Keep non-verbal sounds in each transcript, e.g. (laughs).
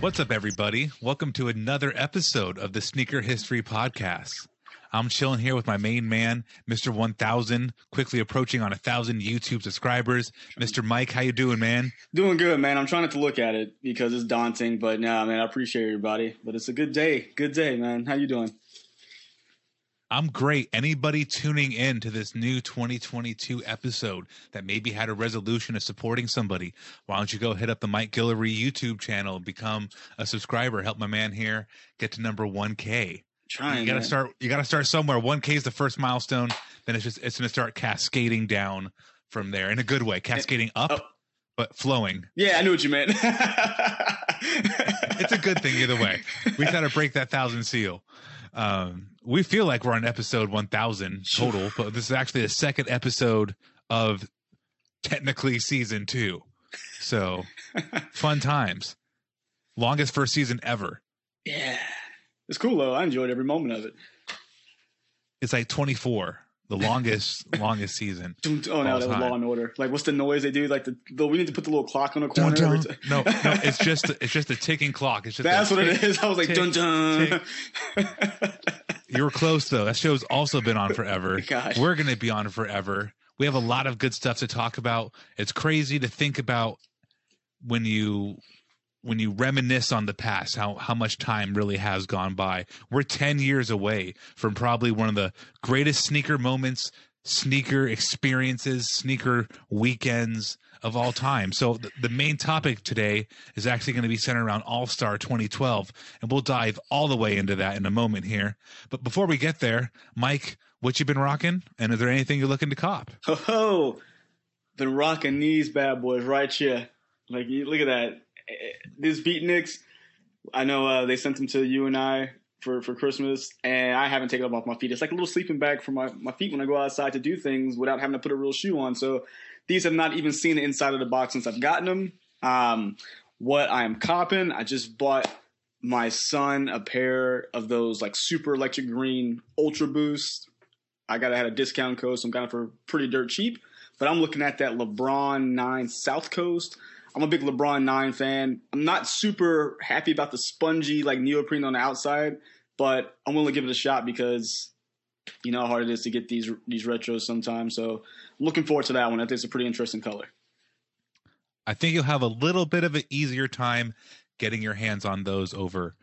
What's up, everybody? Welcome to another episode of the Sneaker History Podcast. I'm chilling here with my main man, Mr. 1000, quickly approaching on a thousand YouTube subscribers. Mr. Mike, how you doing, man? Doing good, man. I'm trying not to look at it because it's daunting, but nah, man, I appreciate everybody. But it's a good day. Good day, man. How you doing? I'm great. Anybody tuning in to this new 2022 episode that maybe had a resolution of supporting somebody, why don't you go hit up the Mike Guillory YouTube channel, become a subscriber, help my man here get to number 1K. Trying. You gotta man. start. You gotta start somewhere. 1K is the first milestone. Then it's just it's gonna start cascading down from there in a good way, cascading up, oh. but flowing. Yeah, I knew what you meant. It's a good thing either way. We gotta break that thousand seal. Um, we feel like we're on episode 1000 total, (laughs) but this is actually the second episode of technically season two. So (laughs) fun times. Longest first season ever. yeah, it's cool though. I enjoyed every moment of it. It's like 24, the longest (laughs) longest season. Dun- Oh no, that was time. Law and Order. Like, what's the noise they do? Like the, the we need to put the little clock on the corner. dun. ti- No, no, it's just it's just a ticking clock. It's just That's what it tick, is. I was like, tick, dun dun. (laughs) You were close though. That show's also been on forever. (laughs) Gosh. We're going to be on forever. We have a lot of good stuff to talk about. It's crazy to think about when you when you reminisce on the past how how much time really has gone by. We're 10 years away from probably one of the greatest sneaker moments, sneaker experiences, sneaker weekends of all time. So the, the main topic today is actually going to be centered around All-Star 2012 and we'll dive all the way into that in a moment here. But before we get there, Mike, what you been rocking and is there anything you're looking to cop? Ho ho! Been rocking these bad boys right here. Like, look at that. These beatniks. I know uh, they sent them to you and I for, for Christmas, and I haven't taken them off my feet. It's like a little sleeping bag for my, my feet when I go outside to do things without having to put a real shoe on. So these have not even seen the inside of the box since I've gotten them. Um, what I am copping, I just bought my son a pair of those like super electric green Ultra Boost. I got I had a discount code, so I'm got it for pretty dirt cheap. But I'm looking at that LeBron 9 South Coast. I'm a big LeBron 9 fan. I'm not super happy about the spongy like neoprene on the outside, but I'm willing to give it a shot because you know how hard it is to get these these retros sometimes. So looking forward to that one. I think it's a pretty interesting color. I think you'll have a little bit of an easier time getting your hands on those over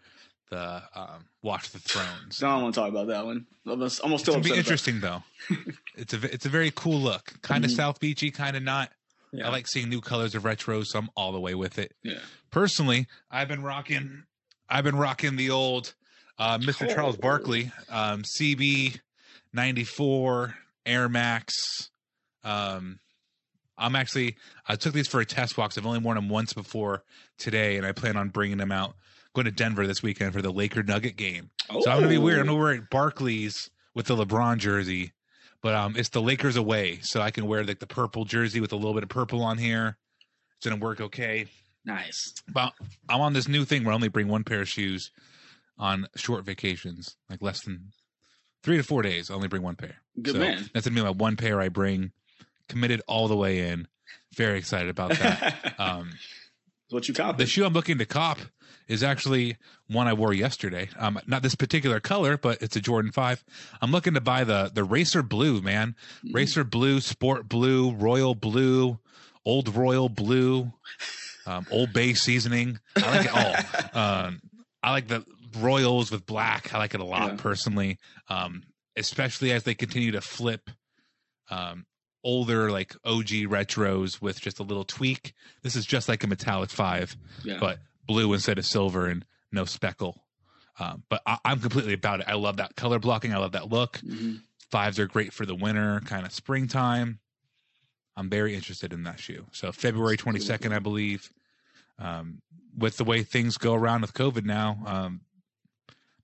the um, Watch the Thrones. no, I don't want to talk about that one. I'm almost It's still gonna be interesting though. (laughs) it's a it's a very cool look, kind of Mhm. South Beachy, kind of not. Yeah. I like seeing new colors of retro, so I'm all the way with it. Yeah. Personally, I've been rocking, I've been rocking the old uh, Mr. Charles Oh. Barkley um, CB '94 Air Max. Um, I'm actually I took these for a test walk. 'cause I've only worn them once before today, and I plan on bringing them out. Going to Denver this weekend for the Laker Nugget game. So I'm gonna be weird. I'm gonna wear Barkleys with the LeBron jersey, but um, it's the Lakers away, so I can wear like the purple jersey with a little bit of purple on here. It's gonna work okay. Nice. But I'm on this new thing where I only bring one pair of shoes on short vacations, like less than three to four days. I only bring one pair. Good So man. That's gonna be my one pair I bring. Committed all the way in. Very excited about that. (laughs) um, what you cop. The shoe I'm looking to cop is actually one I wore yesterday. Um, not this particular color, but it's a Jordan Five. I'm looking to buy the the Racer Blue, man. Racer Blue, Sport Blue, Royal Blue, Old Royal Blue, um, Old Bay seasoning. I like it all. (laughs) um, I like the Royals with black. I like it a lot Yeah. personally, um, especially as they continue to flip um, older like OG retros with just a little tweak. This is just like a metallic five, Yeah. but blue instead of silver and no speckle. Um, but I, I'm completely about it. I love that color blocking. I love that look. Mhm. Fives are great for the winter, kind of springtime. I'm very interested in that shoe. So February 22nd, I believe. Um, with the way things go around with COVID now, um,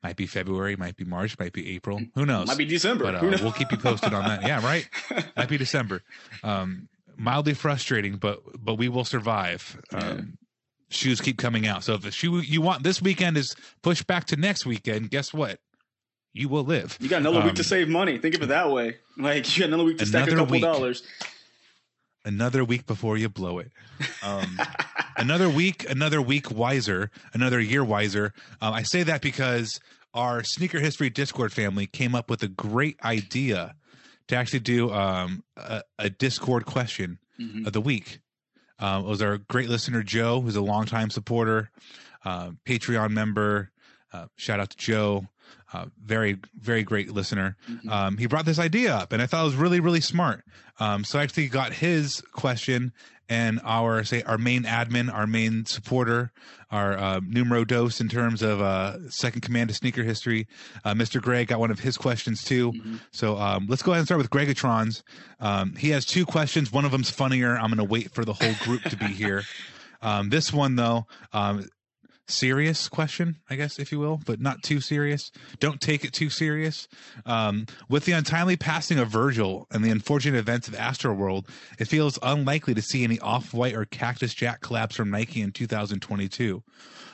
might be February, might be March, might be April. Who knows? Might be December. but uh, Who knows? we'll keep you posted on that. Yeah, right. (laughs) Might be December. Um, mildly frustrating, but but we will survive. Um, Shoes keep coming out. So if the shoe you want this weekend is pushed back to next weekend, guess what? You will live. You got another week to Um, save money. Think of it that way. Like you got another week to stack a couple week. dollars. Another week before you blow it. Um, another week, another week wiser, another year wiser. Um, I say that because our sneaker history Discord family came up with a great idea to actually do um, a, a Discord question Mhm. of the week. Um, it was our great listener Joe, who's a longtime supporter, uh, Patreon member. Uh, shout out to Joe, uh, very very great listener. Um, he brought this idea up, and I thought it was really really smart. Um, so I actually got his question, and our say our main admin, our main supporter, our uh, numero dos in terms of uh, second command to sneaker history, uh, Mr. Greg got one of his questions too. So um, let's go ahead and start with Gregatron's. Um, he has two questions. One of them's funnier. I'm going to wait for the whole group to be here. (laughs) Um, this one though, um, serious question, I guess, if you will, but not too serious. Don't take it too serious. Um, with the untimely passing of Virgil and the unfortunate events of Astroworld, it feels unlikely to see any off-white or Cactus Jack collabs from Nike in 2022.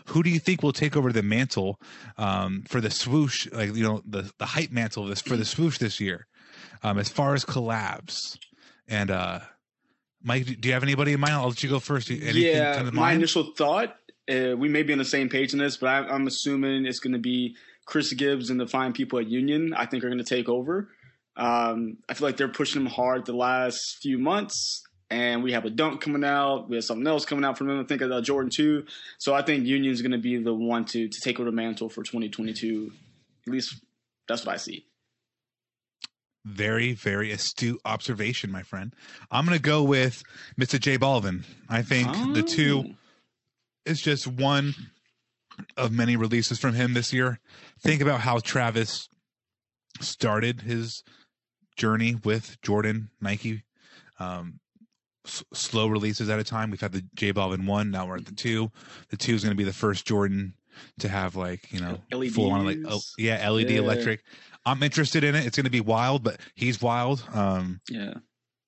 Who do you think will take over the mantle um, for the swoosh, like you know, the the hype mantle of this for the swoosh this year? Um, as far as collabs, and uh, Mike, do you have anybody in mind? I'll let you go first. Anything yeah, come to my mind? initial thought, uh, we may be on the same page in this, but I, I'm assuming it's going to be Chris Gibbs and the fine people at Union. I think are going to take over. Um, I feel like they're pushing them hard the last few months, and we have a dunk coming out. We have something else coming out from them. I think of uh, Jordan two. So I think Union is going to be the one to to take over the mantle for 2022. At least that's what I see. Very, very astute observation, my friend. I'm going to go with Mr. J Balvin. I think the two Oh. Is just one of many releases from him this year. Think about how Travis started his journey with Jordan, Nike. Um, s- slow releases at a time. We've had the J Balvin one. Now we're at the two. The two is going to be the first Jordan to have like you know full on like oh, yeah LED Yeah. electric. I'm interested in it. It's going to be wild, but he's wild. Um, Yeah.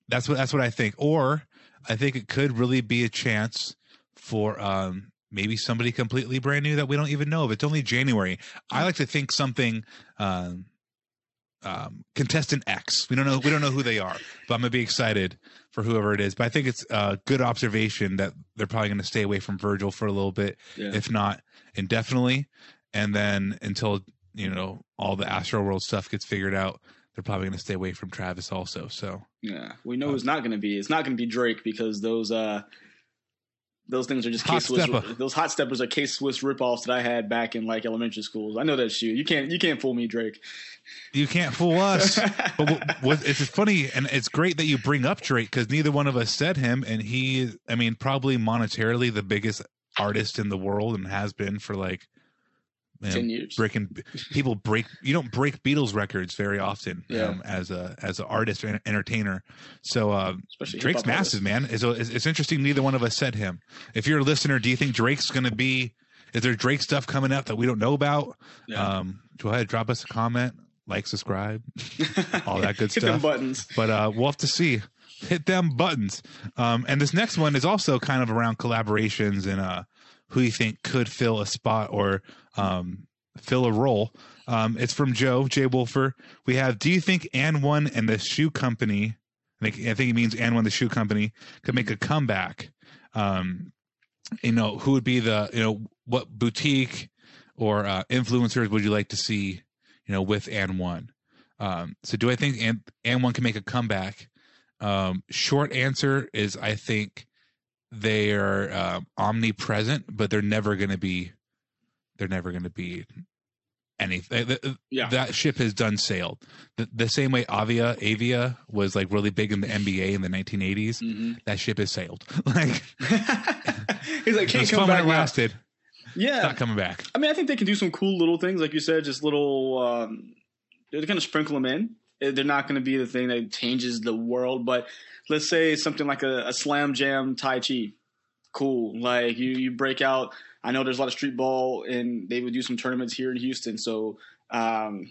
that's what that's what I think. Or I think it could really be a chance for um maybe somebody completely brand new that we don't even know of. It's only January. I like to think something um um contestant X. We don't know we don't know who they are, but I'm gonna be excited for whoever it is. But I think it's a good observation that they're probably gonna stay away from Virgil for a little bit, Yeah. if not indefinitely. And then until, you know, all the Astro World stuff gets figured out, they're probably gonna stay away from Travis also. So Yeah, we know it's not going to be. It's not going to be Drake because those uh those things are just Hot K Swiss. stepper. Those hot steppers are K Swiss ripoffs that I had back in like elementary schools. I know that shoe. You can't you can't fool me, Drake. You can't fool us. (laughs) but it's funny, and it's great that you bring up Drake because neither one of us said him, and he, I mean, probably monetarily the biggest artist in the world and has been for like you know, 10 years. breaking people break. You don't break Beatles records very often Yeah. um, as a as an artist or an entertainer. So uh, Drake's massive, man. It's, it's, interesting. Neither one of us said him. If you're a listener, do you think Drake's going to be? Is there Drake stuff coming up that we don't know about? Yeah. Um, go ahead, drop us a comment, like, subscribe, (laughs) all that good Hit them stuff. buttons. But uh, we'll have to see. Hit them buttons. Um, and this next one is also kind of around collaborations and uh, who you think could fill a spot or um, fill a role. Um, it's from Joe Jay Wolfer. We have. Do you think and one and the shoe company? I think I think he means and one the shoe company could make a comeback. Um, you know, who would be the, you know, what boutique or uh, influencers would you like to see, you know, with and one? Um, so do I think and one can make a comeback? Um, short answer is I think they are uh, omnipresent, but they're never going to be. They're never going to be anything. Yeah. That ship has done sailed. The, the same way Avia Avia was like really big in the NBA in the 1980s. Mm-hmm. That ship has sailed. (laughs) like (laughs) He's like, can't come back lasted. It's Yeah, not coming back. I mean, I think they can do some cool little things, like you said, just little. Um, they're going to sprinkle them in. Eh, They're not going to be the thing that changes the world, but let's say something like a, a slam jam tai chi. Cool. Like you, you break out. I know there's a lot of street ball, and they would do some tournaments here in Houston. So, um,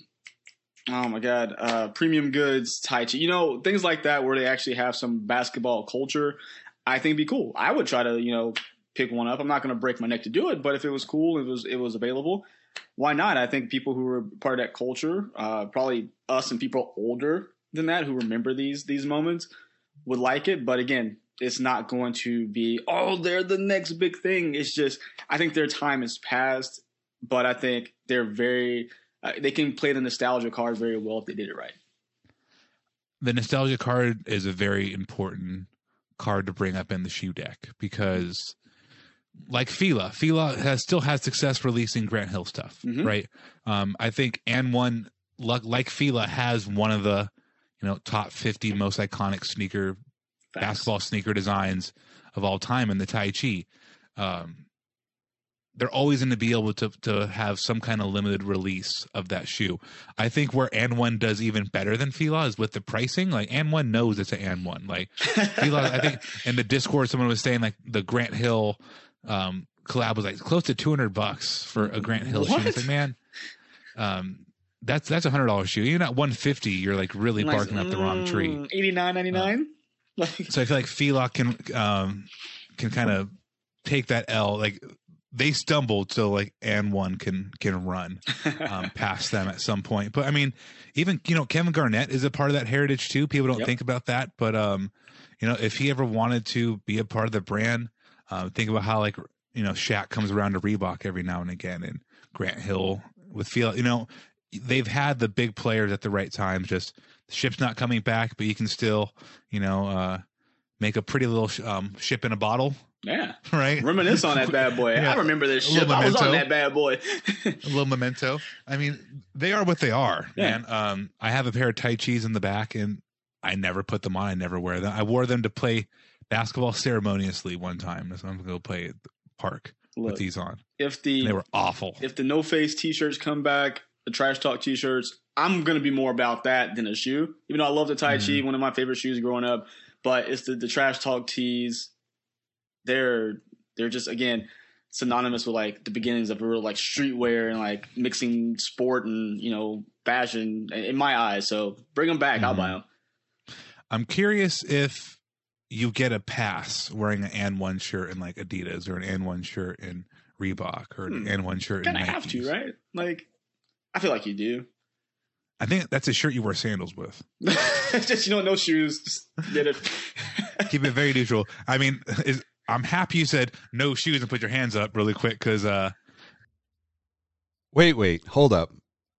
oh my God, uh, premium goods tai chi. You know, things like that where they actually have some basketball culture. I think be cool. I would try to, you know, pick one up. I'm not going to break my neck to do it, but if it was cool, it was it was available. Why not? I think people who were part of that culture, uh, probably us and people older than that who remember these these moments, would like it. But again, it's not going to be oh they're the next big thing. It's just I think their time is past, but I think they're very uh, they can play the nostalgia card very well if they did it right. the nostalgia card is a very important card to bring up in the shoe deck because like Fila, Fila has still had success releasing Grant Hill stuff, Mhm. right? Um, I think and one like, like Fila has one of the you know top 50 most iconic sneaker basketball sneaker designs of all time in the Tai Chi. Um, they're always going to be able to to have some kind of limited release of that shoe. I think where and one does even better than Fila is with the pricing. Like and one knows it's an and one. Like Fila, I think (laughs) in the Discord someone was saying like the Grant Hill um, collab was like close to two hundred bucks for a Grant Hill shoe. It's What? like man, um, that's that's a hundred dollar shoe. Even at one fifty, you're like really Like, barking up the wrong tree. mm, Eighty nine ninety nine. Like So I feel like Fila can um can kind of take that L. Like they stumbled, so like and one can can run um, (laughs) past them at some point. But I mean, even you know Kevin Garnett is a part of that heritage too. People don't Yep. think about that, but um, you know if he ever wanted to be a part of the brand, uh, think about how like you know Shaq comes around to Reebok every now and again, and Grant Hill with Fila. You know they've had the big players at the right time. Just the ship's not coming back, but you can still you know uh, make a pretty little sh- um, ship in a bottle, yeah. (laughs) right? Reminisce on that bad boy. (laughs) Yeah. I remember this shit. I was on that bad boy. (laughs) a little memento. I mean, they are what they are, Yeah. man. Um, I have a pair of Tai Chis in the back, and I never put them on. I never wear them. I wore them to play basketball ceremoniously one time. So I'm gonna go play at the park Look, with these on. if the And they were awful. if the no face t shirts come back, the trash talk t shirts, I'm gonna be more about that than a shoe. Even though I love the Tai Chi, Mm-hmm. one of my favorite shoes growing up, but it's the, the trash talk tees. They're they're just again synonymous with like the beginnings of real like streetwear and like mixing sport and you know fashion in my eyes. So bring them back. I'll Mm-hmm. buy them. I'm curious if you get a pass wearing an and one shirt in like Adidas or an and one shirt in Reebok or an Hmm. and one shirt in Kind of have to, right? Like, I feel like you do. I think that's a shirt you wear sandals with. (laughs) just you know, no shoes. Just get it. (laughs) Keep it very neutral. I mean, is, I'm happy you said no shoes and put your hands up really quick because uh, Wait, wait, hold up.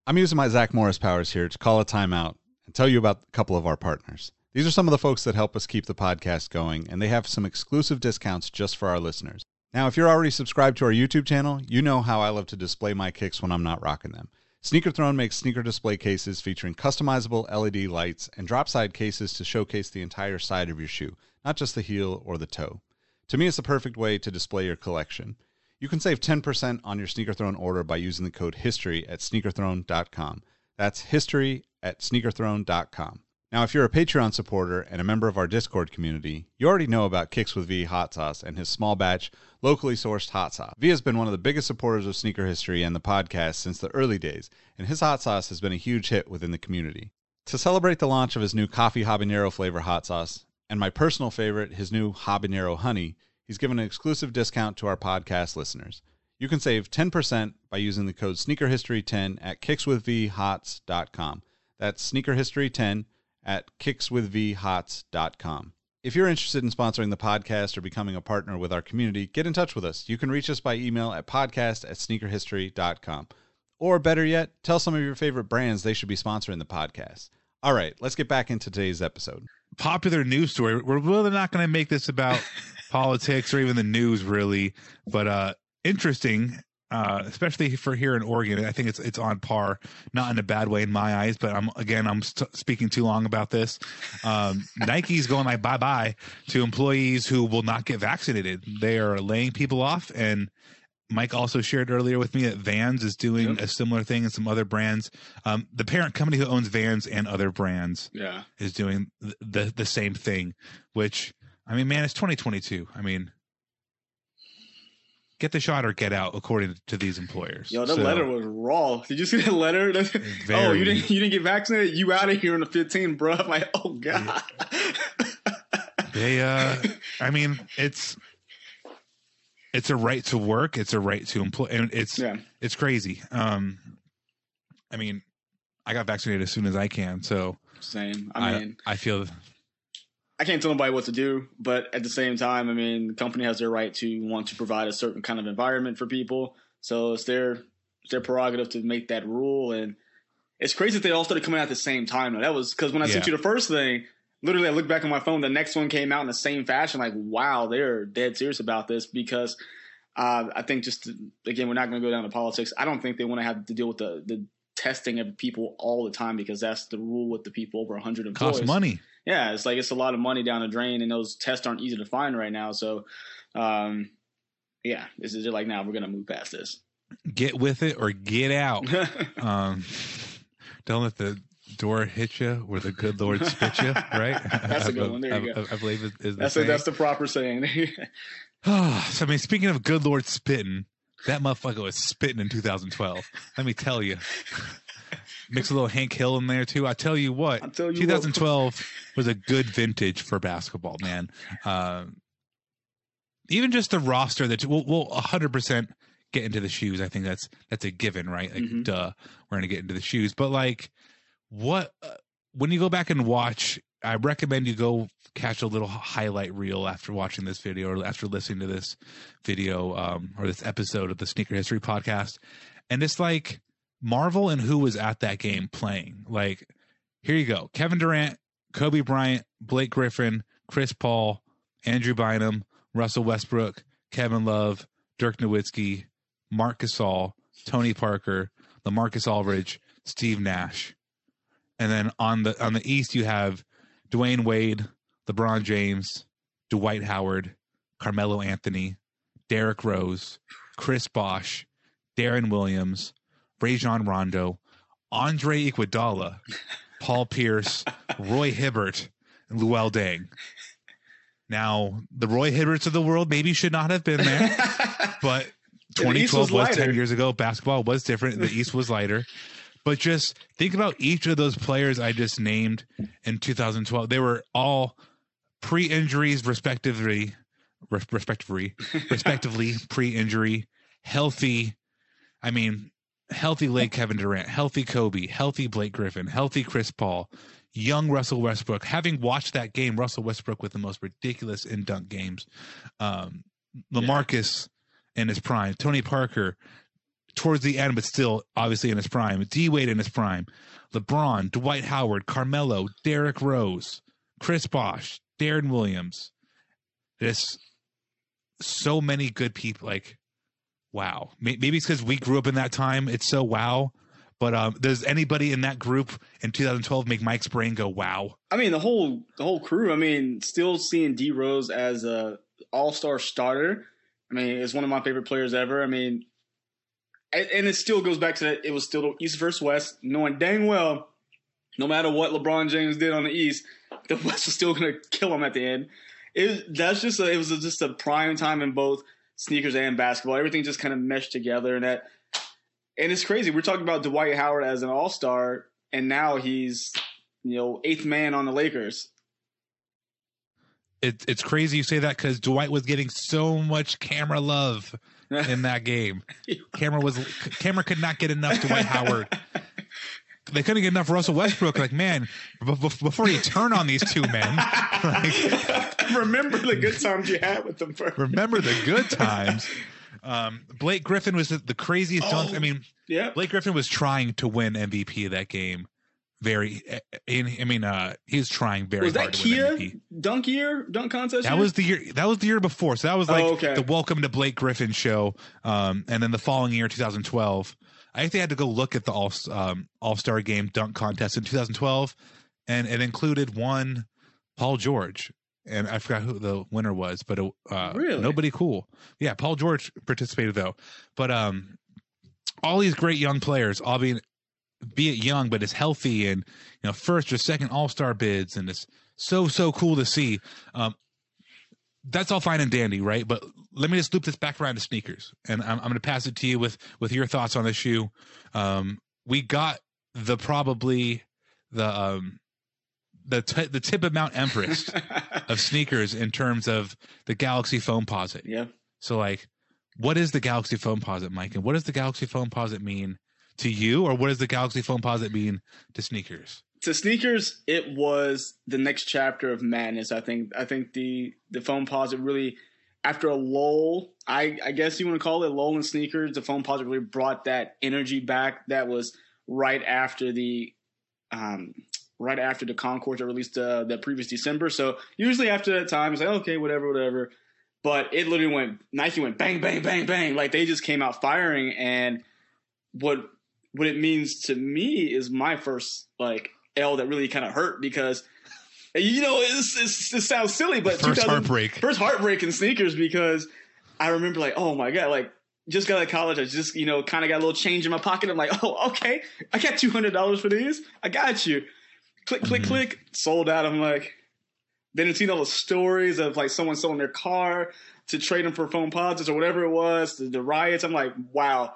I'm using my Zach Morris powers here to call a timeout and tell you about a couple of our partners. These are some of the folks that help us keep the podcast going, and they have some exclusive discounts just for our listeners. Now, if you're already subscribed to our YouTube channel, you know how I love to display my kicks when I'm not rocking them. Sneaker Throne makes sneaker display cases featuring customizable LED lights and drop side cases to showcase the entire side of your shoe, not just the heel or the toe. To me, it's the perfect way to display your collection. You can save 10% on your Sneaker Throne order by using the code HISTORY at sneakerthrone.com. That's history at sneakerthrone.com. Now, if you're a Patreon supporter and a member of our Discord community, you already know about Kicks with V hot sauce and his small batch, locally sourced hot sauce. V has been one of the biggest supporters of sneaker history and the podcast since the early days, and his hot sauce has been a huge hit within the community. To celebrate the launch of his new coffee habanero flavor hot sauce, and my personal favorite, his new habanero honey, he's given an exclusive discount to our podcast listeners. You can save 10% by using the code SneakerHistory10 at kickswithvhots.com. That's SneakerHistory10 at kickswithvhots.com. If you're interested in sponsoring the podcast or becoming a partner with our community, get in touch with us. You can reach us by email at podcast at sneakerhistory.com. Or better yet, tell some of your favorite brands they should be sponsoring the podcast. All right, let's get back into today's episode. popular news story. We're really not going to make this about (laughs) politics or even the news, really, but uh, interesting. Uh, especially for here in Oregon, I think it's it's on par, not in a bad way in my eyes. But I'm again, I'm st- speaking too long about this. Um, (laughs) Nike's going like bye bye to employees who will not get vaccinated. They are laying people off, and Mike also shared earlier with me that Vans is doing a similar thing, and some other brands. Um, the parent company who owns Vans and other brands Yeah. is doing th- the the same thing. Which I mean, man, it's 2022. I mean, get the shot or get out, according to these employers. Yo, that So, letter was raw. Did you see that letter? (laughs) oh, Very. you didn't you didn't get vaccinated? You out of here on the 15, bro. (laughs) I'm like, oh god. (laughs) They, uh, I mean, it's it's a right to work. It's a right to employ, and it's yeah. it's crazy. Um, I mean, I got vaccinated as soon as I can, so Same. I I mean, I feel I can't tell nobody what to do, but at the same time, I mean, the company has their right to want to provide a certain kind of environment for people. So it's their it's their prerogative to make that rule. And it's crazy that they all started coming out at the same time. Though. That was because when I sent you the first thing, literally I looked back on my phone, the next one came out in the same fashion. Like, wow, they're dead serious about this because uh, I think just to, again, we're not going to go down to politics. I don't think they want to have to deal with the the testing of people all the time because that's the rule with the people over 100 employees cost money. Yeah, it's like it's a lot of money down the drain, and those tests aren't easy to find right now. So, um, yeah, this is like now we're gonna move past this. Get with it or get out. (laughs) Um, don't let the door hit you where the good Lord spit you. Right? (laughs) That's a good one. There you I, go. I, I believe it is the that's saying. a, that's the proper saying. (laughs) (sighs) so I mean, speaking of good Lord spitting, that motherfucker was spitting in 2012. Let me tell you. (laughs) Mix a little Hank Hill in there too. I tell you what, I'll tell you what. 2012 (laughs) was a good vintage for basketball, man. Um, even just the roster that we'll, we'll 100% get into the shoes. I think that's that's a given, right? Like, Mhm. duh, we're gonna get into the shoes. But like, what uh, when you go back and watch? I recommend you go catch a little highlight reel after watching this video or after listening to this video um, or this episode of the Sneaker History Podcast, and it's like Marvel and who was at that game playing. Like, here you go: Kevin Durant, Kobe Bryant, Blake Griffin, Chris Paul, Andrew Bynum, Russell Westbrook, Kevin Love, Dirk Nowitzki, Marc Gasol, Tony Parker, LaMarcus Aldridge, Steve Nash. And then on the on the East you have Dwyane Wade, LeBron James, Dwight Howard, Carmelo Anthony, Derrick Rose, Chris Bosh, Deron Williams, Rajon Rondo, Andre Iguodala, Paul Pierce, Roy Hibbert, and Luol Deng. Now, the Roy Hibberts of the world maybe should not have been there, (laughs) but Yeah, the East 2012 was, was 10 years ago. Basketball was different. The East was lighter. But just think about each of those players I just named in 2012. They were all pre-injuries, respectively, res- respectively, respectively pre-injury, healthy. I mean, healthy leg Kevin Durant, healthy Kobe, healthy Blake Griffin, healthy Chris Paul, young Russell Westbrook. Having watched that game, Russell Westbrook with the most ridiculous in dunk games. Um, Lamarcus in his prime, Tony Parker towards the end, but still obviously in his prime. D Wade in his prime, LeBron, Dwight Howard, Carmelo, Derrick Rose, Chris Bosh, Deron Williams. There's so many good people. Like, wow. Maybe it's because we grew up in that time. It's so wow. But um, does anybody in that group in 2012 make Mike's brain go wow? I mean, the whole the whole crew. I mean, still seeing D Rose as a All Star starter. I mean, it's one of my favorite players ever. I mean, and, it still goes back to that. It was still East versus West, knowing dang well, no matter what LeBron James did on the East, the West was still going to kill him at the end. It that's just a, it was just a prime time in both sneakers and basketball. Everything just kind of meshed together, and that. And it's crazy. We're talking about Dwight Howard as an All Star, and now he's you know eighth man on the Lakers. It, it's crazy you say that because Dwight was getting so much camera love in (laughs) that game. (laughs) Camera was camera could not get enough Dwight Howard. (laughs) they couldn't get enough Russell Westbrook. Like, man, b- b- before you turn on these two men, (laughs) like, (laughs) Remember the good times you had with them first. remember the good (laughs) times. Um, Blake Griffin was the, the craziest dunk. I mean, Yeah. Blake Griffin was trying to win MVP of that game. Very, in, I mean, uh, he was trying very Was that Kia dunk year, dunk contest? That year? was the year. That was the year before. So that was like Oh, okay. the Welcome to Blake Griffin show. Um, and then the following year, 2012, I think they had to go look at the All um, All Star Game dunk contest in 2012, and it included one Paul George, and I forgot who the winner was, but uh, Really? nobody cool. Yeah, Paul George participated though, but um, all these great young players, all being be it young but it's healthy and you know first or second All Star bids, and it's so so cool to see. Um, that's all fine and dandy, right? But let me just loop this back around to sneakers, and I'm, I'm going to pass it to you with with your thoughts on the shoe. Um, we got the probably the um, the t- the tip of Mount Everest (laughs) of sneakers in terms of the Galaxy Foamposite. yeah. So like, what is the Galaxy Foamposite, Mike? And what does the Galaxy Foamposite mean to you, or what does the Galaxy Foamposite mean to sneakers? To sneakers, it was the next chapter of madness. I think. I think the the Foamposite really, after a lull, I I guess you want to call it lull in sneakers. The Foamposite really brought that energy back. That was right after the, um, right after the Concords that released uh, the previous December. So usually after that time, it's like okay, whatever, whatever. But it literally went Nike went bang, bang, bang, bang. Like they just came out firing. And what what it means to me is my first like L that really kind of hurt because you know it's, it's, it sounds silly, but First heartbreak. first heartbreak in sneakers because I remember like oh my god like just got out of college I just you know kind of got a little change in my pocket. I'm like (laughs) oh okay I got two hundred dollars for these? I got you. Click click Mm-hmm. click sold out. I'm like then seen all the stories of like someone selling their car to trade them for Foamposites or whatever it was the, the riots I'm like wow.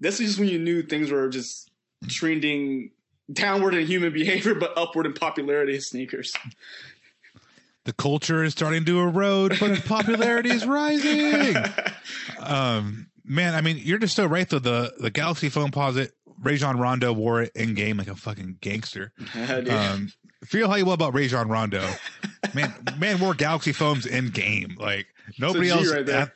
This is just when you knew things were just trending downward in human behavior, but upward in popularity of sneakers. The culture is starting to erode, but its popularity is rising. (laughs) Um, man, I mean, you're just so right though. The the Galaxy Foamposite, Rajon Rondo wore it in game like a fucking gangster. Um, feel how you will about Rajon Rondo. (laughs) Man, man wore Galaxy Foams in game. Like nobody else. right there.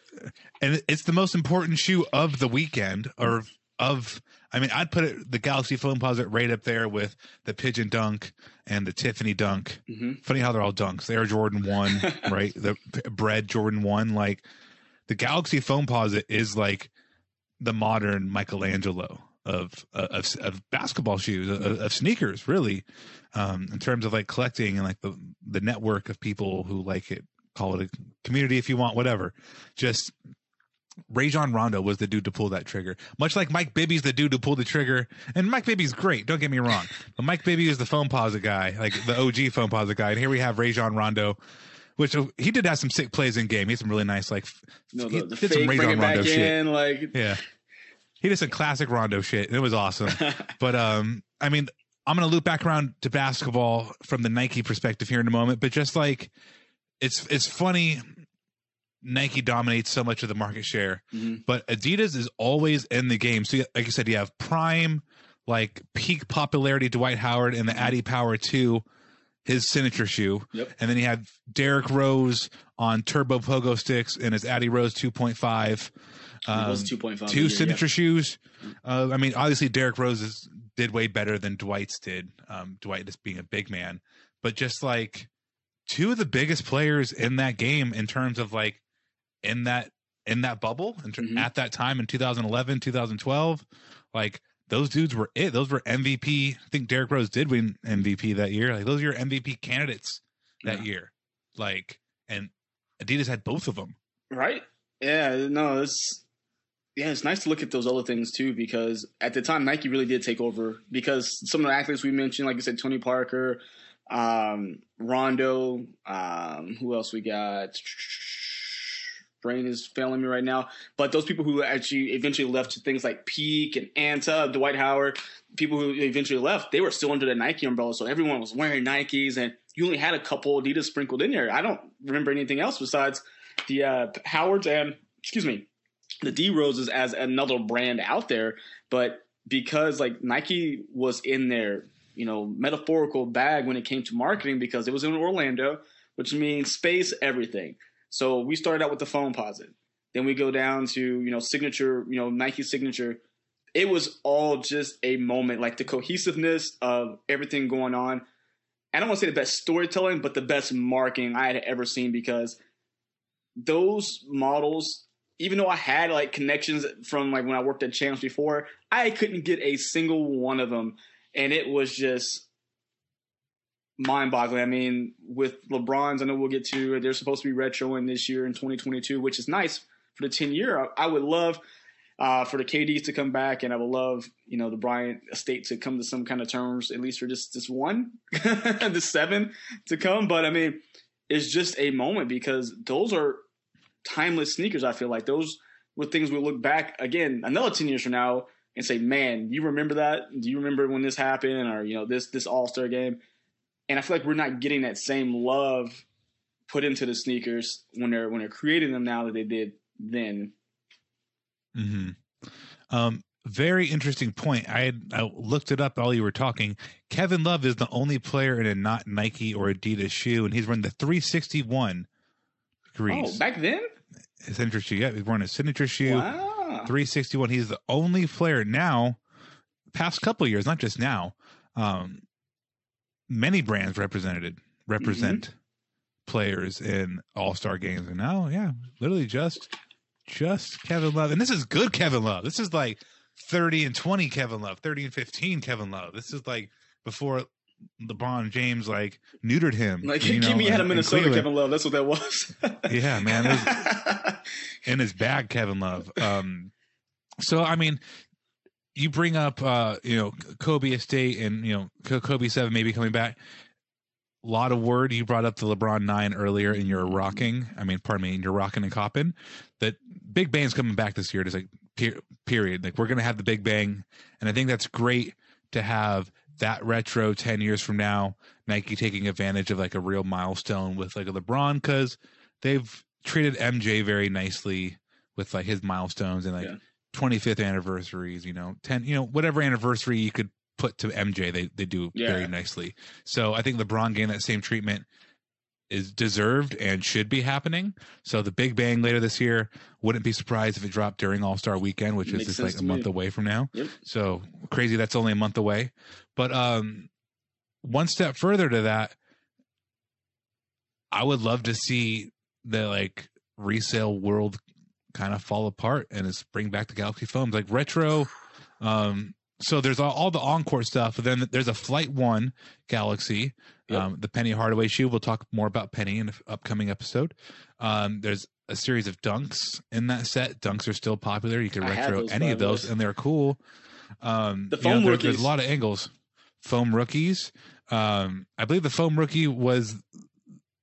and it's the most important shoe of the weekend or of. I mean, I'd put it the Galaxy Foamposite right up there with the Pigeon Dunk and the Tiffany Dunk. Mhm. Funny how they're all dunks. The Air Jordan One, (laughs) right? The Bread Jordan One. Like the Galaxy Foamposite is like the modern Michelangelo of of, of basketball shoes, of, of sneakers, really, um, in terms of like collecting and like the the network of people who like it. Call it a community if you want, whatever. Just Rajon Rondo was the dude to pull that trigger, much like Mike Bibby's the dude to pull the trigger. And Mike Bibby's great, don't get me wrong, but Mike Bibby is the Foamposite guy, like the OG Foamposite guy. And here we have Rajon Rondo. Which uh, he did have some sick plays in game. He had some really nice, like, No, he the, the did some Rajon Rondo shit. in, like Yeah. He did some classic Rondo shit. and It was awesome. (laughs) but um, I mean, I'm gonna loop back around to basketball from the Nike perspective here in a moment. But just like it's it's funny, Nike dominates so much of the market share, Mhm. but Adidas is always in the game. So like you said, you have prime, like peak popularity Dwight Howard and the adiPower two, his signature shoe. Yep. And then you had Derrick Rose on Turbo Pogo sticks and his Addy Rose 2.5. it was Um, 2.5. two yeah, signature shoes. Uh, I mean, obviously Derrick Rose is, did way better than Dwight's did. Um, Dwight just being a big man, but just like two of the biggest players in that game in terms of like in that in that bubble Mhm. at that time in 2011 2012 like those dudes were it those were mvp i think derrick rose did win mvp that year like those are your mvp candidates that Yeah. year like and adidas had both of them Right? Yeah, no, it's yeah, it's nice to look at those other things too because at the time Nike really did take over because some of the athletes we mentioned, like I said, Tony Parker, um, Rondo, um, who else we got? Brain is failing me right now, but those people who actually eventually left to things like Peak and Anta, Dwight Howard, people who eventually left, they were still under the Nike umbrella, so everyone was wearing Nikes, and you only had a couple Adidas sprinkled in there. I don't remember anything else besides the uh, Howards and excuse me, the D Roses as another brand out there. But because like Nike was in their you know metaphorical bag when it came to marketing because it was in Orlando, which means space everything. So we started out with the foam posit. Then we go down to you know signature, you know Nike signature. It was all just a moment, like the cohesiveness of everything going on. I don't want to say the best storytelling, but the best marketing I had ever seen because those models, even though I had like connections from like when I worked at Champs before, I couldn't get a single one of them, and it was just mind-boggling. I mean, with LeBron's, I know we'll get to. They're supposed to be retroing this year in 2022, which is nice for the 10 year. I, I would love uh, for the KDs to come back, and I would love you know the Bryant estate to come to some kind of terms, at least for just this one, (laughs) the seven to come. But I mean, it's just a moment because those are timeless sneakers. I feel like those were things we look back again another 10 years from now and say, man, you remember that? Do you remember when this happened, or you know this this All Star game? And I feel like we're not getting that same love put into the sneakers when they're when they're creating them now that they did then. hmm Um, very interesting point. I had I looked it up while you were talking. Kevin Love is the only player in a not Nike or Adidas shoe, and he's wearing the 361 degrees. Oh, back then? Signature shoe. Yeah, he's wearing a signature shoe. Wow. 361. He's the only player now, past couple years, not just now. Um, many brands represented represent players in All Star games, and now, yeah, literally just just Kevin Love, and this is good Kevin Love. This is like 30 and 20 Kevin Love, 30 and 15 Kevin Love. This is like before LeBron James like neutered him. Like you (laughs) know, give me out of Minnesota. Kevin Love. That's what that was. (laughs) Yeah, man. was- (laughs) in his bag, Kevin Love. Um, so I mean, you bring up uh, you know Kobe Estate and you know Kobe Seven maybe coming back. A lot of word. You brought up the LeBron Nine earlier, and you're rocking. I mean, pardon me, and you're rocking and copping. That Big Bang's coming back this year. Just like per- period. Like we're gonna have the Big Bang, and I think that's great to have that retro 10 years from now nike taking advantage of like a real milestone with like a lebron because they've treated MJ very nicely with like his milestones and like Yeah. 25th anniversaries, you know, 10, you know, whatever anniversary you could put to MJ, they they do Yeah. very nicely. So I think LeBron getting that same treatment is deserved and should be happening. So the Big Bang later this year, wouldn't be surprised if it dropped during All Star Weekend, which is just like a month me. away from now. Yep. So crazy that's only a month away. But um one step further to that, I would love to see the like resale world kind of fall apart and it's bring back the Galaxy Foams like retro. Um, so there's all, all the encore stuff, but then there's a Flight One Galaxy, Yep. um, the Penny Hardaway shoe. We'll talk more about Penny in an upcoming episode. Um, there's a series of dunks in that set. Dunks are still popular. You can retro those, any of way. those, and they're cool. Um, The you know, foam there- There's a lot of angles. Foam rookies. Um, I believe the foam rookie was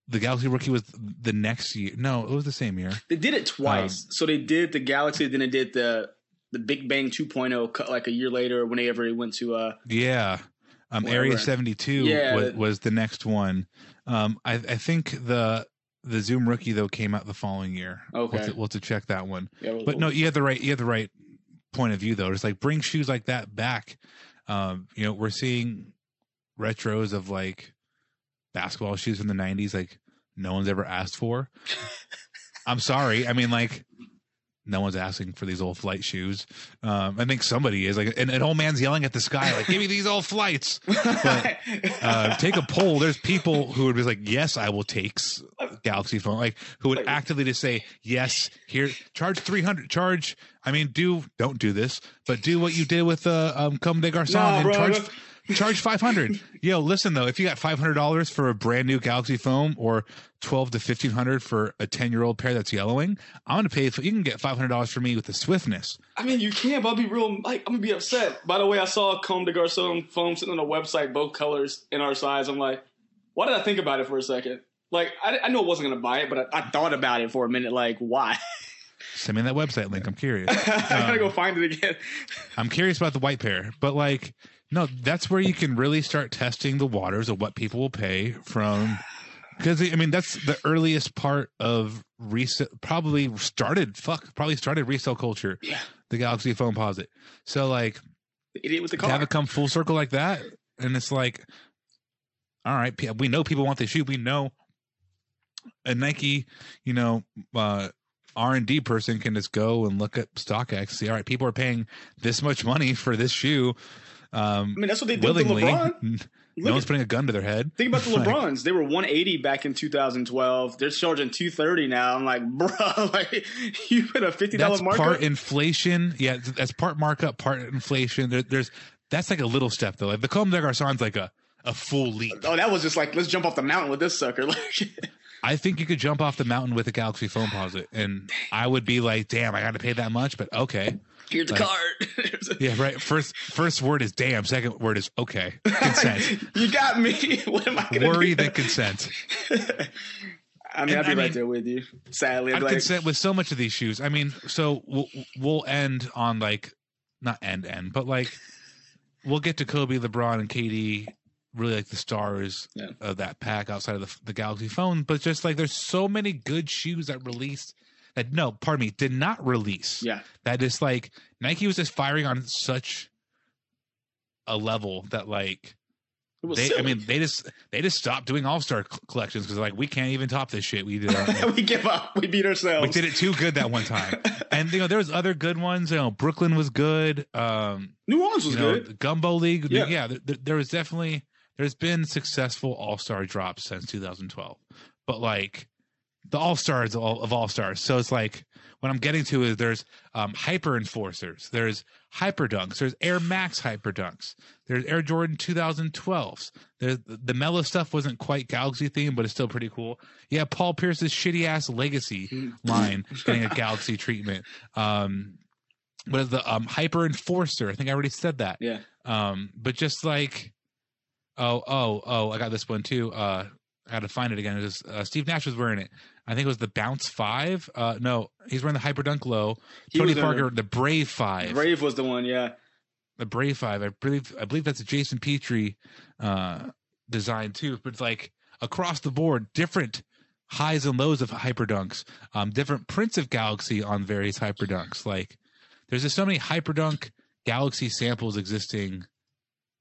the Galaxy rookie was the next year. No, it was the same year. They did it Um, twice. so they did the Galaxy, then they did the the Big Bang 2.0 cut like a year later whenever they went to uh Yeah. Um, Whatever. Area 72 Yeah. was, was the next one. Um, I, I think the the Zoom rookie though came out the following year. Okay. We'll, to, we'll to check that one. yeah, we'll- But no, you had the right you had the right point of view though. It's like bring shoes like that back. Um, you know, we're seeing retros of like basketball shoes from the 90s like no one's ever asked for. (laughs) I'm sorry. I mean like no one's asking for these old flight shoes. Um, I think somebody is like an, an old man's yelling at the sky like give me these old flights. But (laughs) uh, take a poll. There's people who would be like, "Yes, I will take Galaxy Foam." Like who would actively just say, "Yes, here, charge three hundred, charge." I mean, do don't do this, but do what you did with uh, um, Comme des Garçons Nah, and bro, charge. Charge five hundred. (laughs) Yo, listen though, if you got five hundred dollars for a brand new Galaxy Foam or twelve to fifteen hundred for a ten year old pair that's yellowing, I'm gonna pay. For, you can get five hundred dollars for me with the swiftness. I mean, you can, but I'll be real. Like, I'm gonna be upset. By the way, I saw a Comme des Garçons foam sitting on a website, both colors in our size. I'm like, why did I think about it for a second? Like, I, I know I wasn't gonna buy it, but I, I thought about it for a minute. Like, why? Send me that website link. I'm curious. (laughs) I gotta Um, go find it again. (laughs) I'm curious about the white pair, but like, no, that's where you can really start testing the waters of what people will pay from. Because I mean, that's the earliest part of resale. Probably started, fuck, probably started resale culture. Yeah. The Galaxy Foamposite. So like, The idiot with the to car. have it come full circle like that, and it's like, all right, we know people want this shoe. We know a Nike, you know, uh, R and D person can just go and look at StockX, see, all right, people are paying this much money for this shoe. Um, I mean, that's what they did with willingly. LeBron. no one's putting a gun to their head. Think about the (laughs) LeBrons. They were 180 back in 2012. They're charging 230 now. I'm like, (laughs) bro, like you put a $50 that's markup. part inflation. Yeah, that's part markup, part inflation. There, there's that's like a little step though. Like the Comme des Garçons like a a full leap. oh, that was just like, let's jump off the mountain with this sucker. (laughs) Like, I think you could jump off the mountain with a Galaxy phone Posit, and I would be like, "Damn, I got to pay that much." But okay, here's the card. (laughs) yeah, right. First, first word is "damn." Second word is "okay." (laughs) Consent. you got me. (laughs) what am I going to Worry do? then consent. I mean, And I'd be I right there with you. Sadly, I'm like, consent with so much of these shoes. I mean, so we'll, we'll end on like not end end, but like we'll get to Kobe, LeBron, and KD, really like the stars Yeah. of that pack outside of the, the Galaxy phone. But just like there's so many good shoes that released that no, pardon me, did not release. yeah. That is like Nike was just firing on such a level that like they, I mean, they just they just stopped doing All Star collections because like we can't even top this shit we did. our- (laughs) we give up. We beat ourselves. we did it too good that one time. And you know, there was other good ones. You know, Brooklyn was good. Um, New Orleans was you know, good. Gumbo League. Yeah. Yeah, there, there was definitely there's been successful All Star drops since 2012, but like the All Stars of all stars. So it's like what I'm getting to is there's um, Hyper Enforcers, there's Hyper Dunks, there's Air Max Hyper Dunks, there's Air Jordan 2012s. There's the Melo stuff wasn't quite Galaxy themed, but it's still pretty cool. Yeah, Paul Pierce's shitty ass Legacy (laughs) line getting a Galaxy treatment. Um, what is the um, Hyper Enforcer? I think I already said that. Yeah. Um, but just like, oh, oh, oh, I got this one too. Uh, I got to find it again. It was, uh, Steve Nash was wearing it. I think it was the Bounce Five. Uh, no, he's wearing the Hyper Dunk Low. He Tony Parker, the Brave Five. Brave was the one. Yeah. The Brave Five. I believe. I believe that's a Jason Petrie uh, design too. But it's like across the board, different highs and lows of Hyper Dunks. Um, different prints of Galaxy on various Hyper Dunks. Like there's just so many Hyper Dunk Galaxy samples existing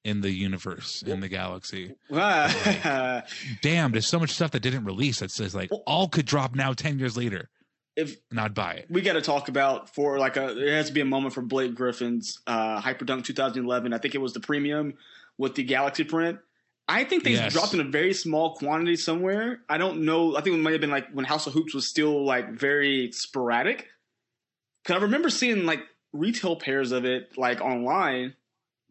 in the universe in the galaxy. (laughs) Damn, there's so much stuff that didn't release that says like all could drop now 10 years later. if not buy it. we got to talk about for like a there has to be a moment for Blake Griffin's uh, Hyperdunk 2011. I think it was the premium with the Galaxy print. I think they Yes. dropped in a very small quantity somewhere. I don't know. I think it might have been like when House of Hoops was still like very sporadic. Cause I remember seeing like retail pairs of it like online,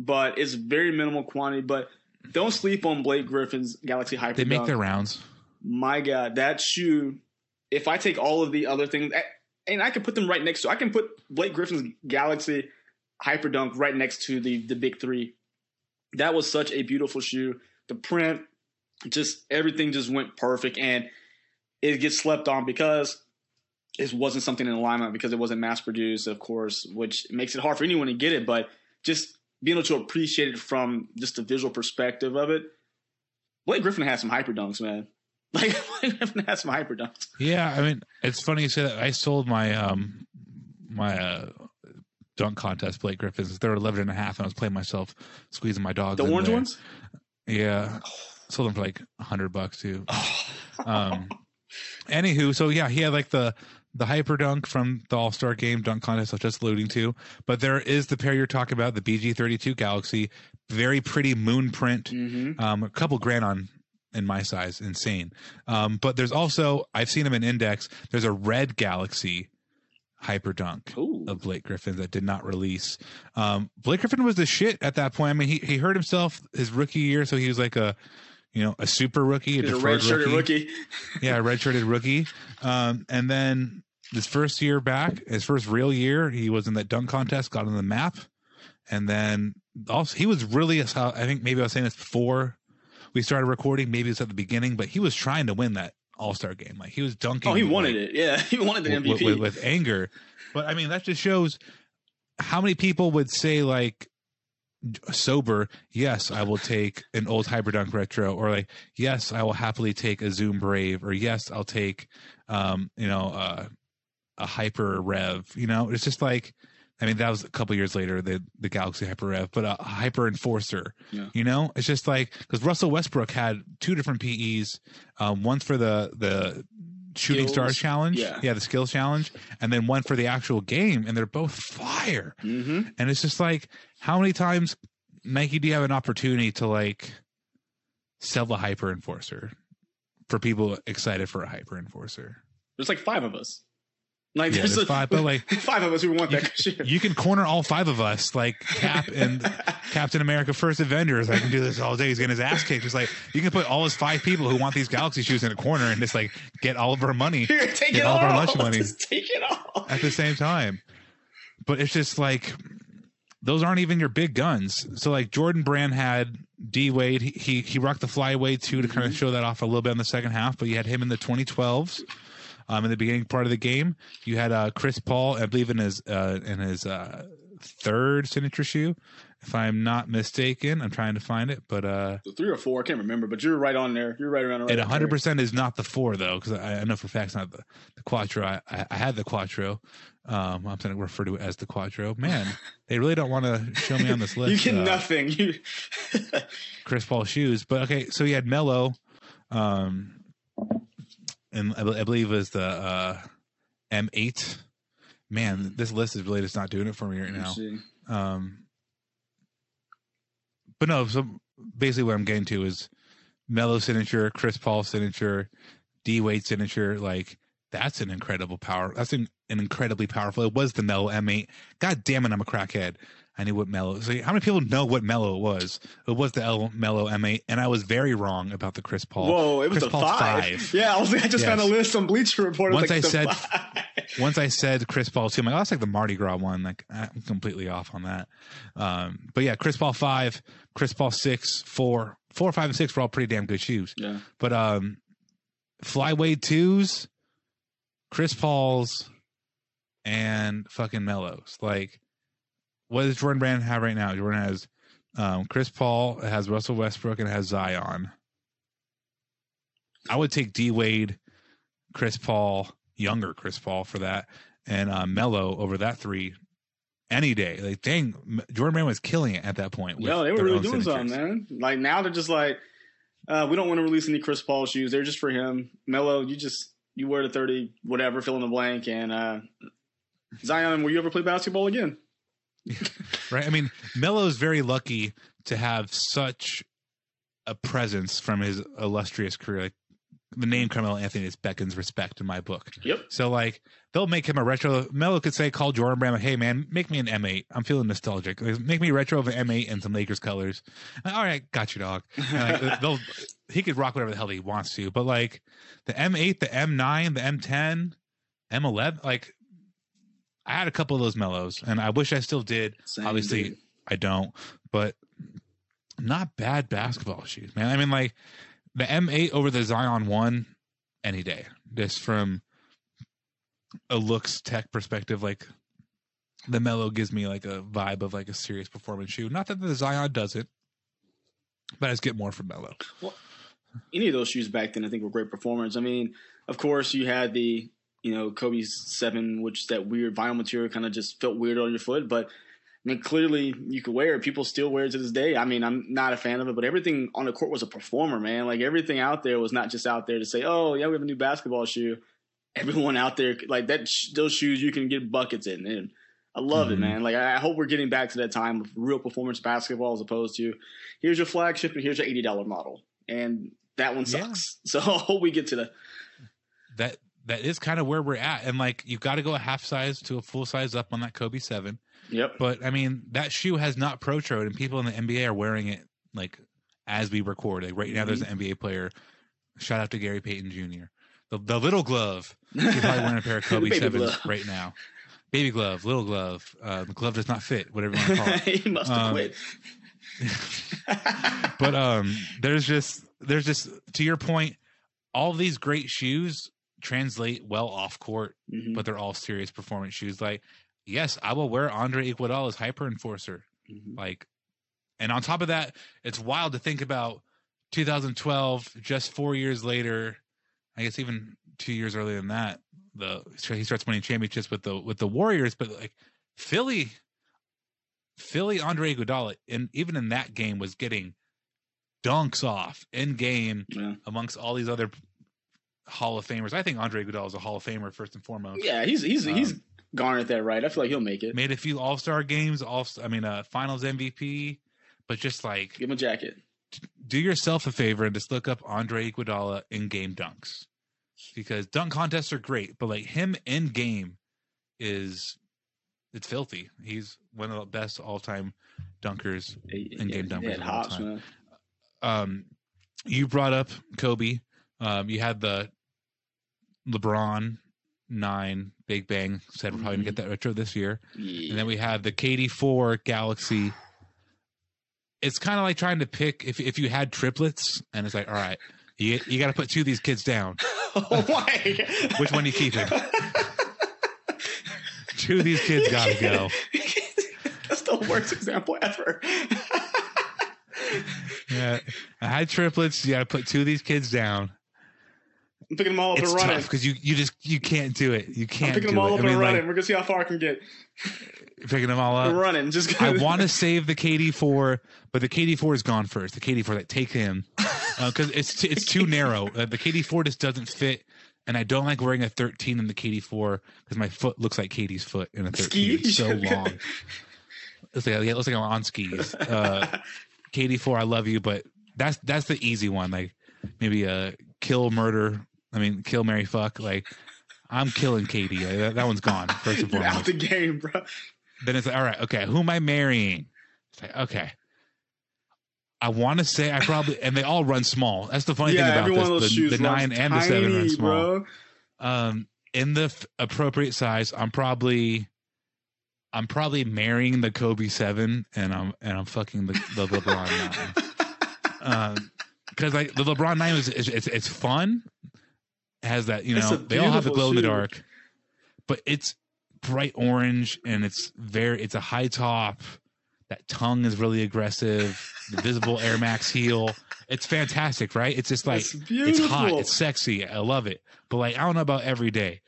but it's very minimal quantity. But don't sleep on Blake Griffin's Galaxy Hyper. They make their rounds. my god, that shoe. If I take all of the other things, and I can put them right next to, I can put Blake Griffin's Galaxy Hyperdunk right next to the the big three. That was such a beautiful shoe. The print, just everything just went perfect, and it gets slept on because it wasn't something in alignment because it wasn't mass produced, of course, which makes it hard for anyone to get it. But just being able to appreciate it from just the visual perspective of it, Blake Griffin has some hyperdunks, man. (laughs) Like Blake Griffin has some hyperdunks. Yeah, I mean, it's funny you say that. I sold my um my uh dunk contest Blake Griffins. They were 11 and a half and I was playing myself squeezing my dogs. The orange there. ones? Yeah. Sold them for like a hundred bucks too. (laughs) um anywho, so yeah, he had like the the hyper dunk from the All Star Game dunk contest I was just alluding to. But there is the pair you're talking about, the BG thirty two Galaxy. Very pretty moon print. Mm-hmm. Um a couple grand on in my size, insane. Um, but there's also I've seen them in index, there's a red galaxy hyper dunk Ooh. of Blake Griffin that did not release. Um, Blake Griffin was the shit at that point. I mean, he, he hurt himself his rookie year, so he was like a, you know, a super rookie, a a shirted rookie. (laughs) yeah, a redshirted rookie. Um, and then his first year back, his first real year, he was in that dunk contest, got on the map, and then also he was really. I think maybe I was saying this before we started recording. Maybe it's at the beginning, but he was trying to win that All Star game. Like he was dunking. Oh, he wanted like, it. Yeah, (laughs) he wanted the with, MVP. with, with anger. But I mean, that just shows how many people would say like sober, yes, I will take an old Hyperdunk retro, or like, yes, I will happily take a Zoom Brave, or yes, I'll take, um, you know, uh, a Hyper Rev. You know, it's just like I mean, that was a couple years later, the the Galaxy Hyper Rev, but a Hyper Enforcer. Yeah. You know, it's just like because Russell Westbrook had two different PEs, um, one for the the shooting stars challenge, Yeah. the skills challenge, and then one for the actual game, and they're both fire. Mm-hmm. And it's just like, how many times Nike do you have an opportunity to like sell the Hyper Enforcer for people excited for a Hyper Enforcer? There's like five of us. Like Yeah, there's a- five, but, like, (laughs) five of us who want that shit. You can corner all five of us, like Cap and (laughs) Captain America First Avengers. I can do this all day. He's getting his ass kicked. Just like you can put all his five people who want these Galaxy shoes in a corner and just like get all of our money (laughs) Here, take Get it all all. of our lunch money. Just take it all. at the same time. But it's just like those aren't even your big guns. So like Jordan Brand had D Wade. He he, he rocked the Fly Wade too to kind of mm-hmm. show that off a little bit in the second half. But you had him in the 2012s. Um, in the beginning part of the game, you had uh, Chris Paul, I believe in his uh, in his uh, third signature shoe, if I'm not mistaken. I'm trying to find it, but uh, Three or four, I can't remember, but you're right on there. You're right around. Right it on 100 percent is not the four though, because I, I know for facts not the the Quattro. I, I, I had the Quattro. Um, I'm going to refer to it as the Quattro. Man, (laughs) they really don't want to show me on this (laughs) list. You get uh, nothing. You Chris Paul shoes, but okay. So you had Melo, um, and I, I believe it was the uh, M8. Man, this list is really just not doing it for me right now. Um, but no, so basically what I'm getting to is Melo signature, Chris Paul signature, D Wade signature. Like that's an incredible power. That's an, an incredibly powerful. It was the Melo M8. God damn it, I'm a crackhead. I knew what Melo. So how many people know what Melo it was? It was the L Melo M8, and I was very wrong about the Chris Paul. Whoa, it was Chris a Paul's five. (laughs) Yeah, I was. I just found a list on Bleacher Report. Once like I said- five. (laughs) once I said Chris Paul too, I'm like, oh, that's like the Mardi Gras one. Like, I'm completely off on that. Um, but yeah, Chris Paul five, Chris Paul six, four, four, five, and six were all pretty damn good shoes. yeah, But um, Fly Wade twos, Chris Paul's, and fucking Melos. Like, what does Jordan Brand have right now? Jordan has um, Chris Paul, it has Russell Westbrook, and it has Zion. I would take D Wade, Chris Paul, younger Chris Paul for that, and uh, Melo over that three any day. Like, dang, Jordan Brand was killing it at that point. yo, they were really doing signatures. something, man. Like now they're just like, uh, we don't want to release any Chris Paul shoes. They're just for him. Melo, you just you wear the thirty, whatever, fill in the blank, and uh, Zion, will you ever play basketball again? Right? I mean, Melo's very lucky to have such a presence from his illustrious career. Like the name Carmelo Anthony is beckons respect in my book. Yep. So like they'll make him a retro. Melo could say, call Jordan Brand, like, hey man, make me an M8. I'm feeling nostalgic. Make me retro of an M8 and some Lakers colors. All right, got you, dog. And, like, (laughs) they'll he could rock whatever the hell he wants to, but like the M8, the M9, the M10, M11, like. I had a couple of those Melos, and I wish I still did. Same, Obviously, dude. I don't, but not bad basketball shoes, man. I mean, like the M8 over the Zion 1 any day, just from a looks tech perspective. Like the Melo gives me like a vibe of like a serious performance shoe. Not that the Zion doesn't, but I just get more from Melo. Well, any of those shoes back then, I think were great performers. I mean, of course, you had the you know Kobe's seven, which that weird vinyl material kind of just felt weird on your foot, but. I mean, clearly you could wear it. People still wear it to this day. I mean, I'm not a fan of it, but everything on the court was a performer, man. Like everything out there was not just out there to say, "Oh, yeah, we have a new basketball shoe." Everyone out there, like that, those shoes you can get buckets in, and I love it, Mhm. man. Like I hope we're getting back to that time of real performance basketball as opposed to here's your flagship and here's your eighty dollar model, and that one Yeah. sucks. (laughs) So I hope we get to the That that is kind of where we're at, and like you've got to go a half size to a full size up on that Kobe seven. yep. But I mean, that shoe has not protroed, and people in the NBA are wearing it like as we record. Like right now, there's an NBA player. Shout out to Gary Payton Jr. The, the little glove. He's probably wearing a pair of (laughs) Kobe sevens glove. right now. Baby glove, little glove. Uh, the glove does not fit. Whatever you want to call it. (laughs) he must have Um, quit. (laughs) but um there's just there's just to your point all these great shoes translate well off court Mhm. but they're all serious performance shoes like yes i will wear andre iguodala's hyper enforcer Mhm. like and on top of that it's wild to think about 2012 just four years later i guess even two years earlier than that the he starts winning championships with the with the warriors but like Philly, Philly, Andre Iguodala, and even in that game was getting dunks off in game Yeah. amongst all these other Hall of Famers. I think Andre Iguodala is a Hall of Famer first and foremost. Yeah, he's he's Um, he's garnered that right. I feel like he'll make it. Made a few All Star games, all I mean, uh, Finals MVP, but just like Give him a jacket. do yourself a favor and just look up Andre Iguodala in game dunks because dunk contests are great, but like him in game is it's filthy. He's one of the best all time dunkers. In-game yeah, dunkers yeah, of all hops, time. man. Um, you brought up Kobe. Um, you had the LeBron nine Big Bang. Said we're probably gonna get that retro this year. Yeah. And then we have the KD4 Galaxy. It's kind of like trying to pick if if you had triplets, and it's like, all right, you you got to put two of these kids down. (laughs) oh my! (laughs) Which one you keeping? (laughs) Two of these kids got to go. That's the worst example ever. Yeah, I had triplets. You got to put two of these kids down. I'm picking them all up It's and running. tough because you you just you can't do it. You can't. I'm picking do them all it. up I mean, and running. like We're gonna see how far I can get. picking them all (laughs) I'm up. running. Just I want to (laughs) save the KD4, but the KD4 is gone first. The KD4 that take him (laughs) because it's t- it's too narrow. Uh, the KD4 just doesn't fit, and I don't like wearing a 13 in the KD4 because my foot looks like KD's foot in a 13. Ski? It's so long. It's like, yeah, it looks like I'm on skis. Uh, KD4, I love you, but that's that's the easy one. Like maybe a kill, murder. I mean, kill, Mary, fuck. Like I'm killing KD. Like, that, that one's gone first and (laughs) You're out the game, bro. then it's like, all right, okay, who am I marrying? It's like, okay. I want to say I probably, and they all run small. That's the funny yeah, thing about of this. The, the nine and the seven run small. bro. Um, in the f- appropriate size, I'm probably, I'm probably marrying the Kobe seven, and I'm and I'm fucking the, the LeBron nine. (laughs) Um, because like the LeBron nine is, is it's it's fun. Has that you know they all have the glow in the dark, but it's bright orange and it's very it's a high top. That tongue is really aggressive. The visible Air Max heel. It's fantastic, right? It's just like It's it's hot, it's sexy. I love it. But like I don't know about every day.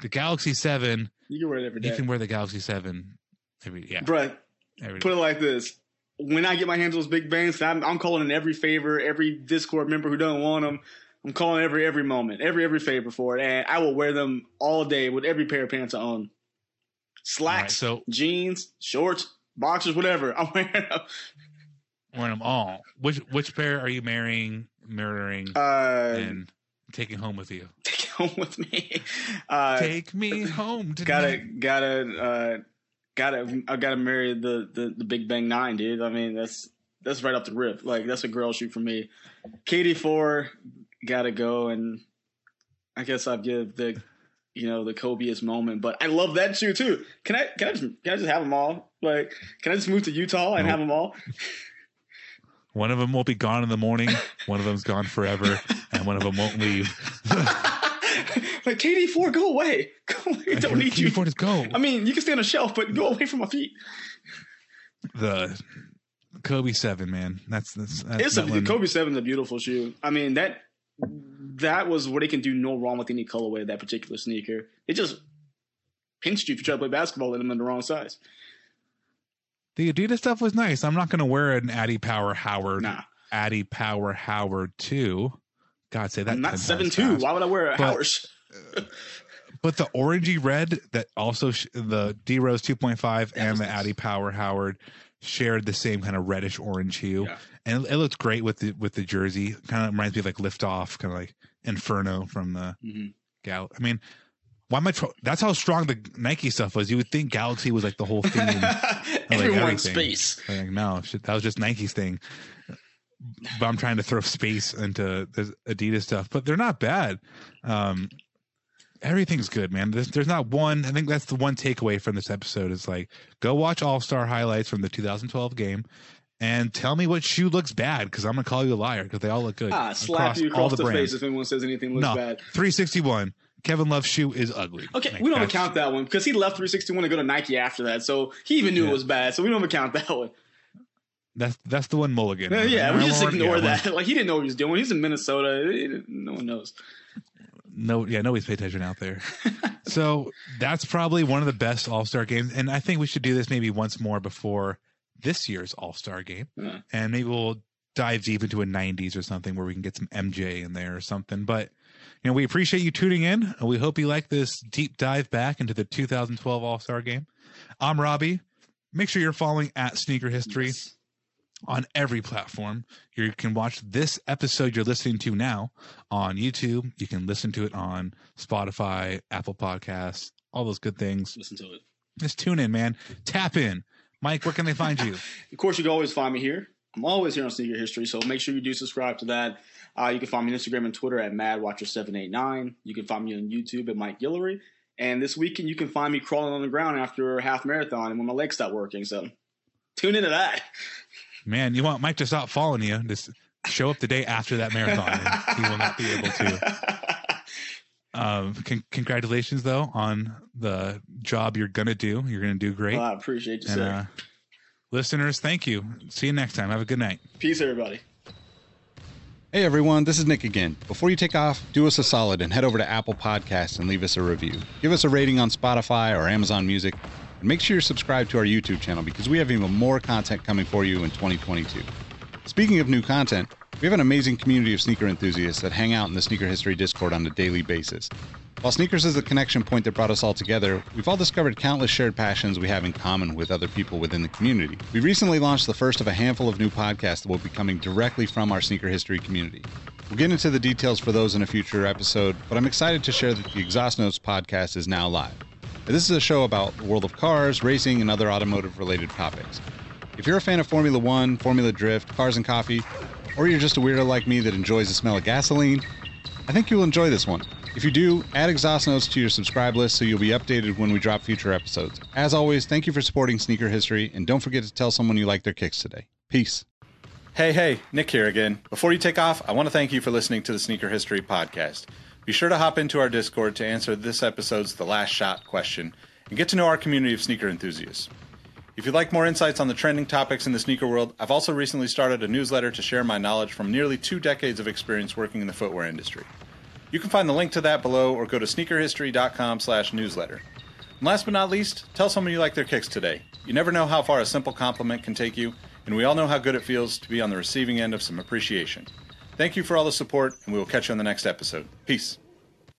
The Galaxy Seven, You can wear it every day. you can wear the Galaxy Seven every yeah Bruh, every put it like this. When I get my hands on those big bangs, I'm, I'm calling in every favor, every Discord member who doesn't want them. I'm calling every every moment, every every favor for it, and I will wear them all day with every pair of pants I own. Slacks, right, so- jeans, shorts, boxers, whatever. (laughs) I'm wearing them. wearing them all. Which which pair are you marrying, murdering, Uh, and taking home with you? (laughs) take home with me. Uh, Take me home Tonight. gotta gotta uh, gotta I gotta marry the, the the Big Bang Nine, dude. I mean that's that's right off the rip. Like that's a girl shoot for me. KD four gotta go, and I guess I'd give the you know the Kobeist moment. But I love that shoe too. Can I can I just can I just have them all? Like can I just move to Utah and have them all? (laughs) One of them will be gone in the morning. One of them's gone forever, and one of them won't leave. (laughs) like KD four, go away. (laughs) Go away. Don't need you. Before just go. I mean, you can stay on a shelf, but go away from my feet. the Kobe Seven, man. That's that's, that's It's a that one- Kobe Seven's a beautiful shoe. I mean that that was where they can do no wrong with any colorway. Of that particular sneaker, it just pinched you if you try to play basketball in them in the wrong size. The Adidas stuff was nice. I'm not going to wear an adiPower Howard. Nah, adiPower Howard two. God, say that. not seven times two. fast. Why would I wear a But- Howard? (laughs) But the orangey red that also sh- the D Rose 2.5 and the nice. adiPower Howard shared the same kind of reddish orange hue, Yeah. and it, it looked great with the with the jersey. Kind of reminds me of like Liftoff, kind of like Inferno from the Mhm. Gal. I mean, why am I? Tro- that's how strong the Nike stuff was. You would think Galaxy was like the whole thing. (laughs) Everyone everything. space. Like, no, shit, that was just Nike's thing. But I'm trying to throw space into the Adidas stuff, but they're not bad. Um, everything's good, man. There's, there's not one. I think that's the one takeaway from this episode is like, go watch All Star highlights from the 2012 game, and tell me what shoe looks bad because I'm gonna call you a liar because they all look good. Ah, slap you all across the, brands. face if anyone says anything looks No, bad. 361. Kevin Love's shoe is ugly. Okay, Like, we don't count that one because he left 361 to go to Nike after that, so he even knew Yeah. it was bad. So we don't count that one. That's that's the one Mulligan. Yeah, yeah, we just ignore yeah, that. (laughs) Like he didn't know what he was doing. He's in Minnesota. No one knows. No, yeah, nobody's paying attention out there. (laughs) so that's probably one of the best All Star games, and I think we should do this maybe once more before this year's All Star game, and maybe we'll dive deep into a '90s or something where we can get some MJ in there or something. But you know, we appreciate you tuning in. and We hope you like this deep dive back into the 2012 All Star game. I'm Robbie. Make sure you're following at Sneaker History on every platform. You can watch this episode you're listening to now on YouTube. You can listen to it on Spotify, Apple Podcasts, all those good things. Listen to it. Just tune in, man. Tap in. Mike, where can they find you? (laughs) Of course, you can always find me here. I'm always here on Sneaker History, so make sure you do subscribe to that. Uh, you can find me on Instagram and Twitter at MadWatcher789. You can find me on YouTube at Mike Guillory. And this weekend, you can find me crawling on the ground after a half marathon and when my legs stop working. So tune into that. (laughs) Man, you want Mike to stop following you. Just show up the day after that marathon. and he will not be able to. (laughs) Um, con- congratulations, though, on the job you're going to do. You're going to do great. Well, I appreciate you, and sir. uh, listeners, thank you. See you next time. Have a good night. Peace, everybody. Hey everyone, this is Nick again. Before you take off, do us a solid and head over to Apple Podcasts and leave us a review. Give us a rating on Spotify or Amazon Music, and make sure you're subscribed to our YouTube channel because we have even more content coming for you in 2022. Speaking of new content, we have an amazing community of sneaker enthusiasts that hang out in the Sneaker History Discord on a daily basis. While sneakers is the connection point that brought us all together, we've all discovered countless shared passions we have in common with other people within the community. We recently launched the first of a handful of new podcasts that will be coming directly from our sneaker history community. We'll get into the details for those in a future episode, but I'm excited to share that the Exhaust Notes podcast is now live. This is a show about the world of cars, racing, and other automotive related topics. If you're a fan of Formula One, Formula Drift, cars and coffee, or you're just a weirdo like me that enjoys the smell of gasoline, I think you'll enjoy this one. If you do, add exhaust notes to your subscribe list so you'll be updated when we drop future episodes. As always, thank you for supporting Sneaker History, and don't forget to tell someone you like their kicks today. Peace. Hey, hey, Nick here again. Before you take off, I want to thank you for listening to the Sneaker History Podcast. Be sure to hop into our Discord to answer this episode's The Last Shot question and get to know our community of sneaker enthusiasts. If you'd like more insights on the trending topics in the sneaker world, I've also recently started a newsletter to share my knowledge from nearly two decades of experience working in the footwear industry. You can find the link to that below or go to sneakerhistory.com slash newsletter. And last but not least, tell someone you like their kicks today. You never know how far a simple compliment can take you, and we all know how good it feels to be on the receiving end of some appreciation. Thank you for all the support, and we will catch you on the next episode. Peace.